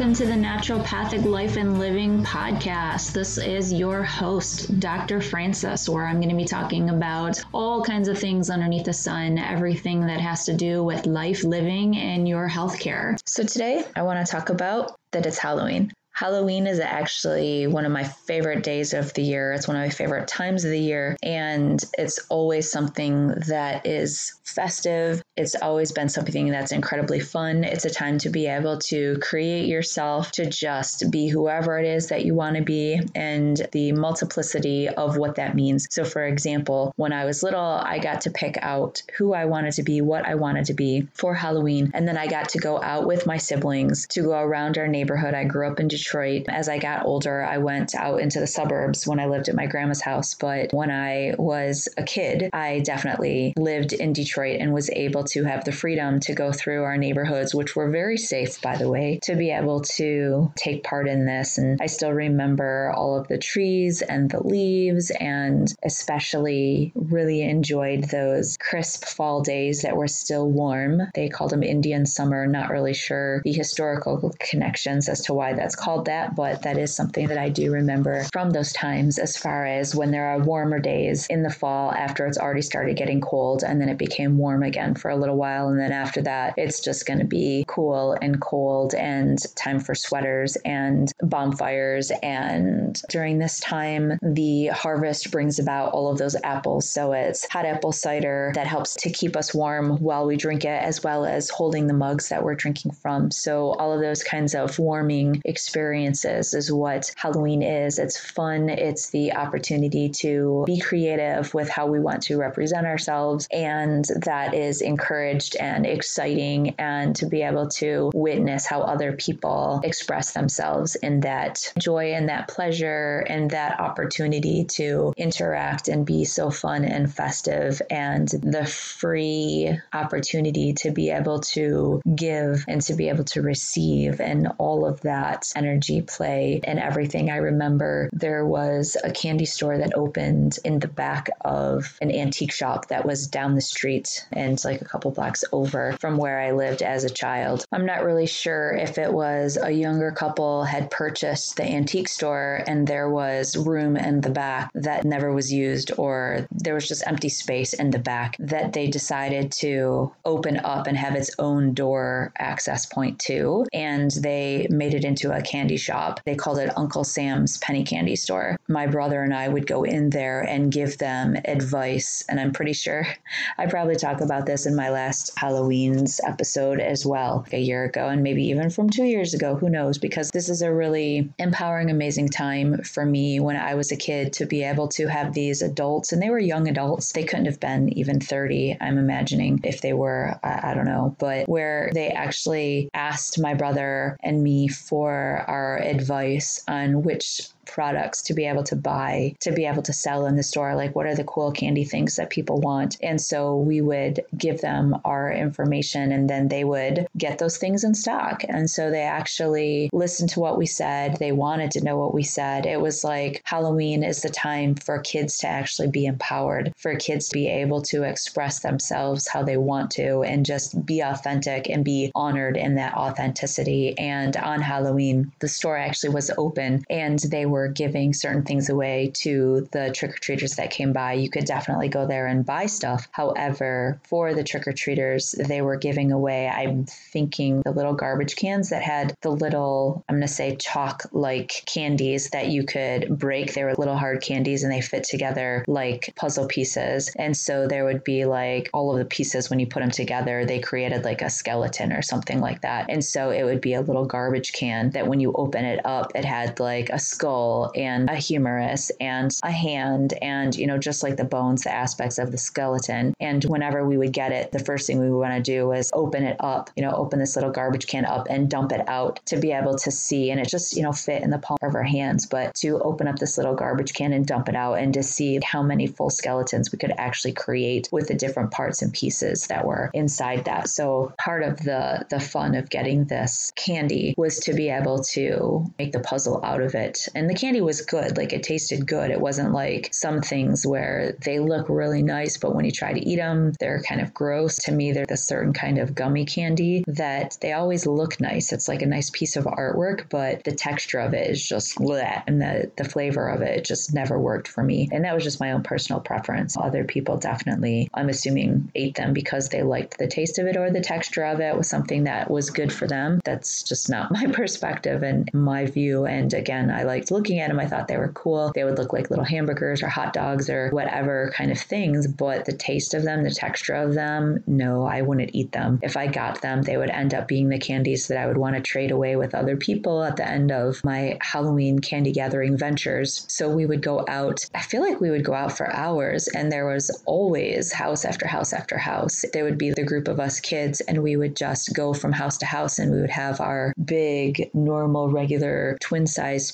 welcome to the Naturopathic Life and Living podcast. This is your host, Dr. Francis, where I'm going to be talking about all kinds of things underneath the sun, everything that has to do with life, living, and your healthcare. So today I want to talk about that it's Halloween. Halloween is actually one of my favorite days of the year. It's one of my favorite times of the year. And it's always something that is festive. It's always been something that's incredibly fun. It's a time to be able to create yourself to just be whoever it is that you want to be and the multiplicity of what that means. So, for example, when I was little, I got to pick out who I wanted to be, what I wanted to be for Halloween. And then I got to go out with my siblings to go around our neighborhood. I grew up in Detroit Detroit. As I got older, I went out into the suburbs when I lived at my grandma's house. But when I was a kid, I definitely lived in Detroit and was able to have the freedom to go through our neighborhoods, which were very safe, by the way, to be able to take part in this. And I still remember all of the trees and the leaves, and especially really enjoyed those crisp fall days that were still warm. They called them Indian summer, not really sure the historical connections as to why that's called that, but that is something that I do remember from those times as far as when there are warmer days in the fall after it's already started getting cold and then it became warm again for a little while. And then after that, it's just going to be cool and cold and time for sweaters and bonfires. And during this time, the harvest brings about all of those apples. So it's hot apple cider that helps to keep us warm while we drink it, as well as holding the mugs that we're drinking from. So all of those kinds of warming experiences experiences is what Halloween is. It's fun, it's the opportunity to be creative with how we want to represent ourselves, and that is encouraged and exciting, and to be able to witness how other people express themselves in that joy and that pleasure and that opportunity to interact and be so fun and festive, and the free opportunity to be able to give and to be able to receive, and all of that energy energy play and everything. I remember there was a candy store that opened in the back of an antique shop that was down the street and like a couple blocks over from where I lived as a child. I'm not really sure if it was a younger couple had purchased the antique store and there was room in the back that never was used or there was just empty space in the back that they decided to open up and have its own door access point to and they made it into a candy candy shop. They called it Uncle Sam's Penny Candy Store. My brother and I would go in there and give them advice. And I'm pretty sure I probably talk about this in my last Halloween's episode as well, a year ago, and maybe even from two years ago. Who knows? Because this is a really empowering, amazing time for me when I was a kid to be able to have these adults, and they were young adults. They couldn't have been even 30, I'm imagining, if they were, I, I don't know, but where they actually asked my brother and me for our advice on which products to be able to buy, to be able to sell in the store. Like, what are the cool candy things that people want? And so we would give them our information and then they would get those things in stock. And so they actually listened to what we said. They wanted to know what we said. It was like Halloween is the time for kids to actually be empowered, for kids to be able to express themselves how they want to and just be authentic and be honored in that authenticity. And on Halloween, the store actually was open and they were were giving certain things away to the trick or treaters that came by, you could definitely go there and buy stuff. However, for the trick or treaters, they were giving away, I'm thinking, the little garbage cans that had the little, I'm going to say, chalk like candies that you could break. They were little hard candies and they fit together like puzzle pieces. And so there would be like all of the pieces when you put them together, they created like a skeleton or something like that. And so it would be a little garbage can that when you open it up, it had like a skull and a humerus and a hand and, you know, just like the bones, the aspects of the skeleton. And whenever we would get it, the first thing we would want to do was open it up, you know, open this little garbage can up and dump it out to be able to see. And it just, you know, fit in the palm of our hands. But to open up this little garbage can and dump it out and to see how many full skeletons we could actually create with the different parts and pieces that were inside that. So part of the the fun of getting this candy was to be able to make the puzzle out of it. And the candy was good. Like it tasted good. It wasn't like some things where they look really nice, but when you try to eat them, they're kind of gross. To me, they're the certain kind of gummy candy that they always look nice. It's like a nice piece of artwork, but the texture of it is just bleh, and the, the flavor of it just never worked for me. And that was just my own personal preference. Other people definitely, I'm assuming, ate them because they liked the taste of it or the texture of it was something that was good for them. That's just not my perspective and my view. And again, I liked looking at them. I thought they were cool. They would look like little hamburgers or hot dogs or whatever kind of things, but the taste of them, the texture of them, no, I wouldn't eat them. If I got them, they would end up being the candies that I would want to trade away with other people at the end of my Halloween candy gathering ventures. So we would go out. I feel like we would go out for hours, and there was always house after house after house. There would be the group of us kids, and we would just go from house to house, and we would have our big, normal, regular twin size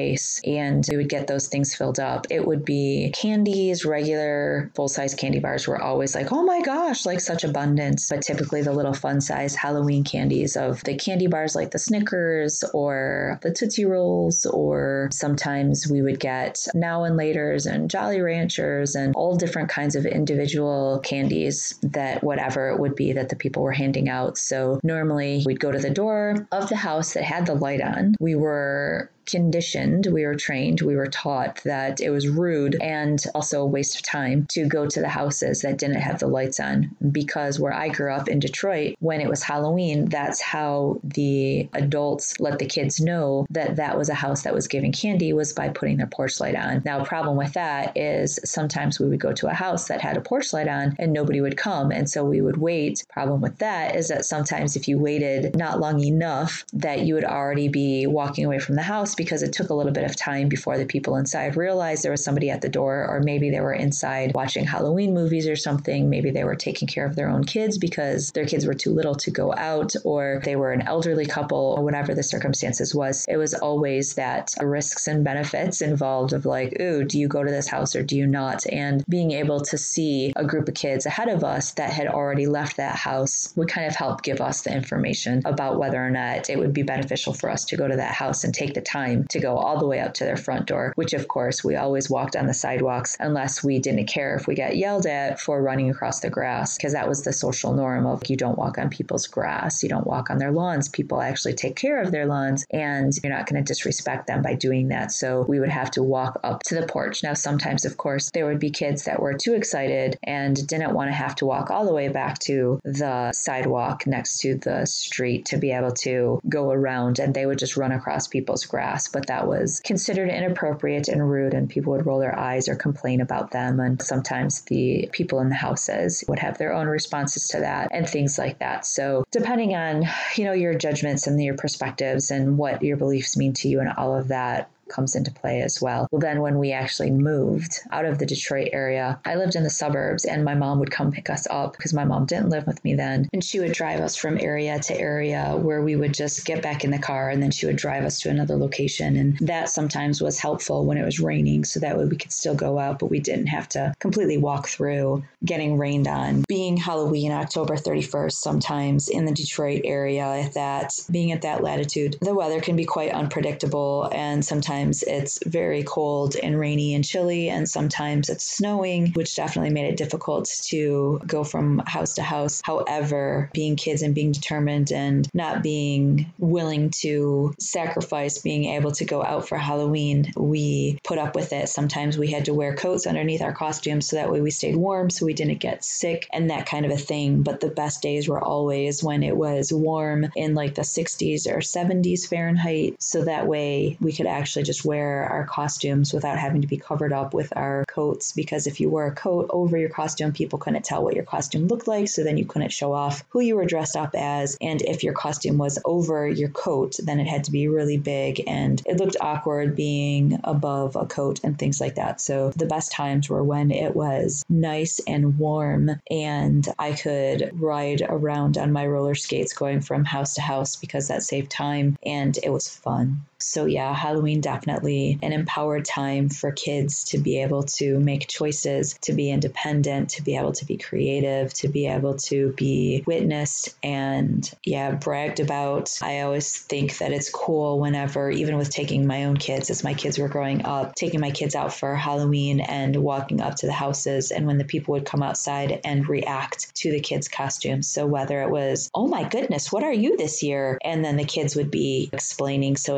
pillowcase, and we would get those things filled up. It would be candies, regular full size candy bars were always like, oh my gosh, like such abundance. But typically the little fun size Halloween candies of the candy bars like the Snickers or the Tootsie Rolls, or sometimes we would get now and laters and Jolly Ranchers and all different kinds of individual candies that whatever it would be that the people were handing out. So normally we'd go to the door of the house that had the light on. We were conditioned, we were trained, we were taught that it was rude and also a waste of time to go to the houses that didn't have the lights on. Because where I grew up in Detroit, when it was Halloween, that's how the adults let the kids know that that was a house that was giving candy was by putting their porch light on. Now, a problem with that is sometimes we would go to a house that had a porch light on and nobody would come. And so we would wait. Problem with that is that sometimes if you waited not long enough, that you would already be walking away from the house because it took a little bit of time before the people inside realized there was somebody at the door, or maybe they were inside watching Halloween movies or something. Maybe they were taking care of their own kids because their kids were too little to go out, or they were an elderly couple, or whatever the circumstances was. It was always that risks and benefits involved of like, ooh, do you go to this house or do you not? And being able to see a group of kids ahead of us that had already left that house would kind of help give us the information about whether or not it would be beneficial for us to go to that house and take the time time to go all the way up to their front door, which of course we always walked on the sidewalks unless we didn't care if we got yelled at for running across the grass, because that was the social norm of you don't walk on people's grass, you don't walk on their lawns. People actually take care of their lawns, and you're not going to disrespect them by doing that. So we would have to walk up to the porch. Now, sometimes, of course, there would be kids that were too excited and didn't want to have to walk all the way back to the sidewalk next to the street to be able to go around, and they would just run across people's grass but that was considered inappropriate and rude, and people would roll their eyes or complain about them. And sometimes the people in the houses would have their own responses to that and things like that. So, depending on, you know, your judgments and your perspectives and what your beliefs mean to you and all of that, comes into play as well. Well, then when we actually moved out of the Detroit area, I lived in the suburbs and my mom would come pick us up because my mom didn't live with me then. And she would drive us from area to area where we would just get back in the car and then she would drive us to another location. And that sometimes was helpful when it was raining so that way we could still go out, but we didn't have to completely walk through getting rained on. Being Halloween, October 31st, sometimes in the Detroit area, that being at that latitude, the weather can be quite unpredictable and sometimes sometimes it's very cold and rainy and chilly, and sometimes it's snowing, which definitely made it difficult to go from house to house. However, being kids and being determined and not being willing to sacrifice being able to go out for Halloween, we put up with it. Sometimes we had to wear coats underneath our costumes so that way we stayed warm so we didn't get sick and that kind of a thing. But the best days were always when it was warm in like the 60s or 70s Fahrenheit. So that way we could actually just wear our costumes without having to be covered up with our coats because if you wore a coat over your costume, people couldn't tell what your costume looked like. So then you couldn't show off who you were dressed up as. And if your costume was over your coat, then it had to be really big and it looked awkward being above a coat and things like that. So the best times were when it was nice and warm and I could ride around on my roller skates going from house to house because that saved time and it was fun. So, yeah, Halloween definitely an empowered time for kids to be able to make choices, to be independent, to be able to be creative, to be able to be witnessed and, yeah, bragged about. I always think that it's cool whenever, even with taking my own kids, as my kids were growing up, taking my kids out for Halloween and walking up to the houses, and when the people would come outside and react to the kids' costumes. So, whether it was, oh my goodness, what are you this year? And then the kids would be explaining so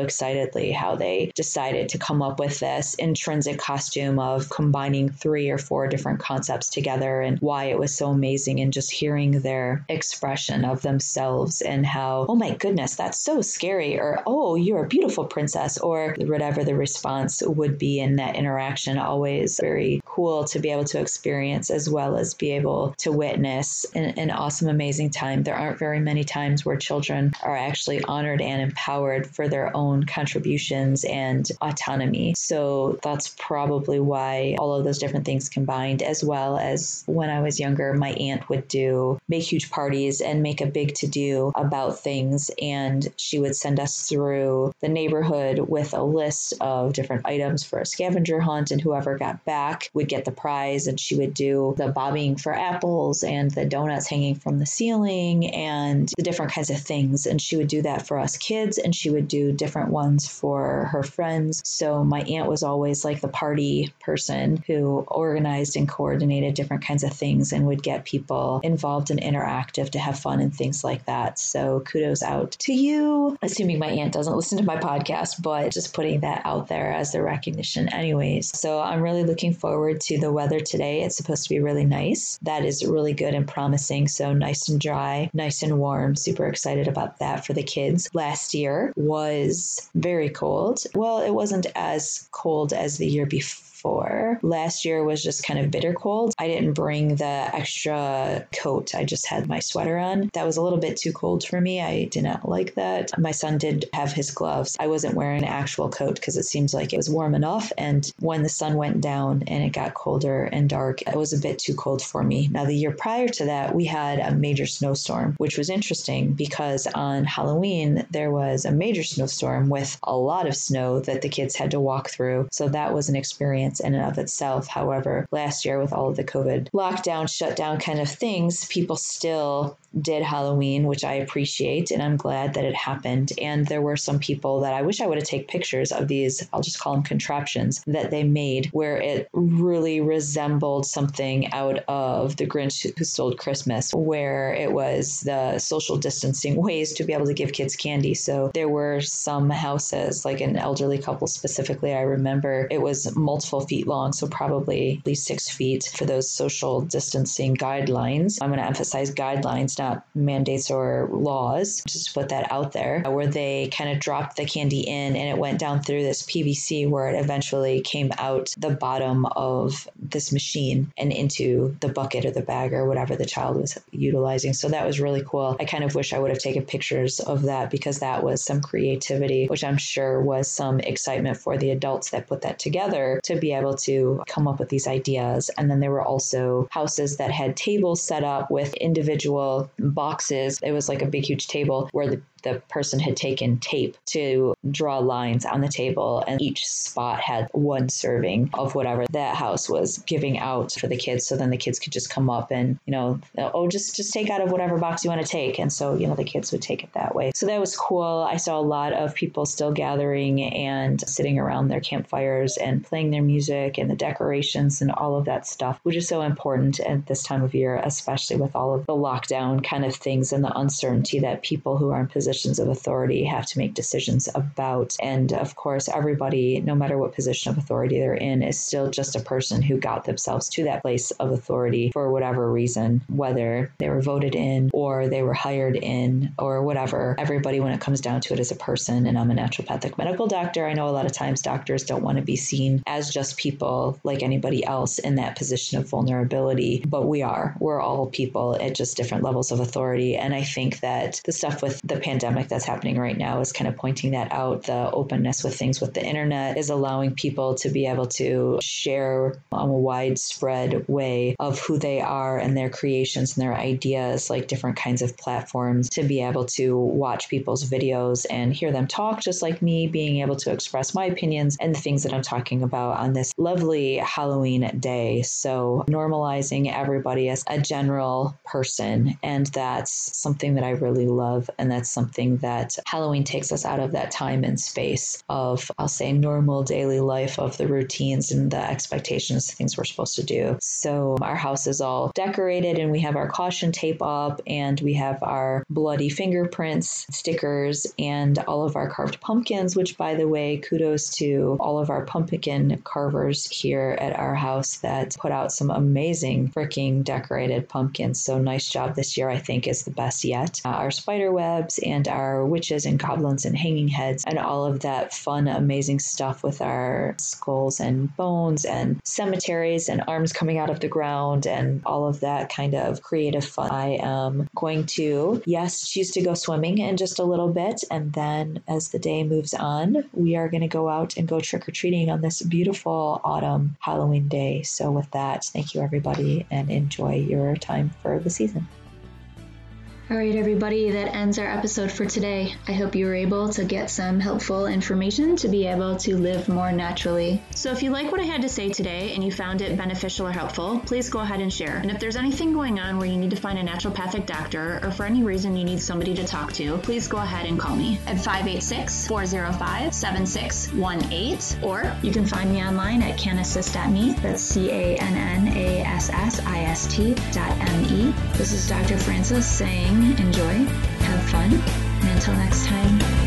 how they decided to come up with this intrinsic costume of combining three or four different concepts together and why it was so amazing and just hearing their expression of themselves and how, oh my goodness, that's so scary, or oh, you're a beautiful princess, or whatever the response would be in that interaction. Always very cool to be able to experience as well as be able to witness an, an awesome, amazing time. There aren't very many times where children are actually honored and empowered for their own contributions and autonomy. So that's probably why all of those different things combined, as well as when I was younger, my aunt would do make huge parties and make a big to do about things. And she would send us through the neighborhood with a list of different items for a scavenger hunt, and whoever got back would get the prize. And she would do the bobbing for apples and the donuts hanging from the ceiling and the different kinds of things. And she would do that for us kids, and she would do different ones for her friends. So my aunt was always like the party person who organized and coordinated different kinds of things and would get people involved and interactive to have fun and things like that. So kudos out to you, assuming my aunt doesn't listen to my podcast, but just putting that out there as the recognition, anyways. So I'm really looking forward to the weather today. It's supposed to be really nice. That is really good and promising. So nice and dry, nice and warm. Super excited about that for the kids. Last year was very cold. Well, it wasn't as cold as the year before Last year was just kind of bitter cold. I didn't bring the extra coat. I just had my sweater on. That was a little bit too cold for me. I did not like that. My son did have his gloves. I wasn't wearing an actual coat because it seems like it was warm enough. And when the sun went down and it got colder and dark, it was a bit too cold for me. Now, the year prior to that, we had a major snowstorm, which was interesting because on Halloween, there was a major snowstorm with a lot of snow that the kids had to walk through. So that was an experience in and of itself. However, last year with all of the COVID lockdown, shutdown kind of things, people still did Halloween, which I appreciate, and I'm glad that it happened. And there were some people that I wish I would have taken pictures of these, I'll just call them contraptions, that they made where it really resembled something out of The Grinch Who Stole Christmas, where it was the social distancing ways to be able to give kids candy. So there were some houses, like an elderly couple specifically, I remember it was multiple feet long, so probably at least six feet for those social distancing guidelines. I'm going to emphasize guidelines, not mandates or laws, just to put that out there, where they kind of dropped the candy in and it went down through this PVC where it eventually came out the bottom of this machine and into the bucket or the bag or whatever the child was utilizing. So that was really cool. I kind of wish I would have taken pictures of that because that was some creativity, which I'm sure was some excitement for the adults that put that together to be able to come up with these ideas. And then there were also houses that had tables set up with individual boxes. It was like a big, huge table where the the person had taken tape to draw lines on the table, and each spot had one serving of whatever that house was giving out for the kids. So then the kids could just come up and, you know, oh, just just take out of whatever box you want to take. And so, you know, the kids would take it that way. So that was cool. I saw a lot of people still gathering and sitting around their campfires and playing their music and the decorations and all of that stuff, which is so important at this time of year, especially with all of the lockdown kind of things and the uncertainty that people who are in position positions of authority have to make decisions about. And of course, everybody, no matter what position of authority they're in, is still just a person who got themselves to that place of authority for whatever reason, whether they were voted in or they were hired in or whatever. Everybody, when it comes down to it, is a person. And I'm a naturopathic medical doctor. I know a lot of times doctors don't want to be seen as just people like anybody else in that position of vulnerability, but we are. We're all people at just different levels of authority. And I think that the stuff with the pandemic pandemic that's happening right now is kind of pointing that out. The openness with things with the internet is allowing people to be able to share on a widespread way of who they are and their creations and their ideas, like different kinds of platforms to be able to watch people's videos and hear them talk, just like me being able to express my opinions and the things that I'm talking about on this lovely Halloween day. So, normalizing everybody as a general person. And that's something that I really love. And that's something that Halloween takes us out of that time and space of, I'll say, normal daily life of the routines and the expectations, things we're supposed to do. So, our house is all decorated and we have our caution tape up and we have our bloody fingerprints, stickers, and all of our carved pumpkins, which, by the way, kudos to all of our pumpkin carvers here at our house that put out some amazing freaking decorated pumpkins. So, nice job this year, I think, is the best yet. Uh, our spider webs and our witches and goblins and hanging heads and all of that fun, amazing stuff with our skulls and bones and cemeteries and arms coming out of the ground and all of that kind of creative fun. I am going to, yes, choose to go swimming in just a little bit. And then as the day moves on, we are going to go out and go trick or treating on this beautiful autumn Halloween day. So, with that, thank you everybody and enjoy your time for the season. All right, everybody, that ends our episode for today. I hope you were able to get some helpful information to be able to live more naturally. So, if you like what I had to say today and you found it beneficial or helpful, please go ahead and share. And if there's anything going on where you need to find a naturopathic doctor or for any reason you need somebody to talk to, please go ahead and call me at 586 405 7618. Or you can find me online at cannassist.me. That's C A N N A S S I S T dot M E. This is Dr. Francis saying enjoy, have fun, and until next time,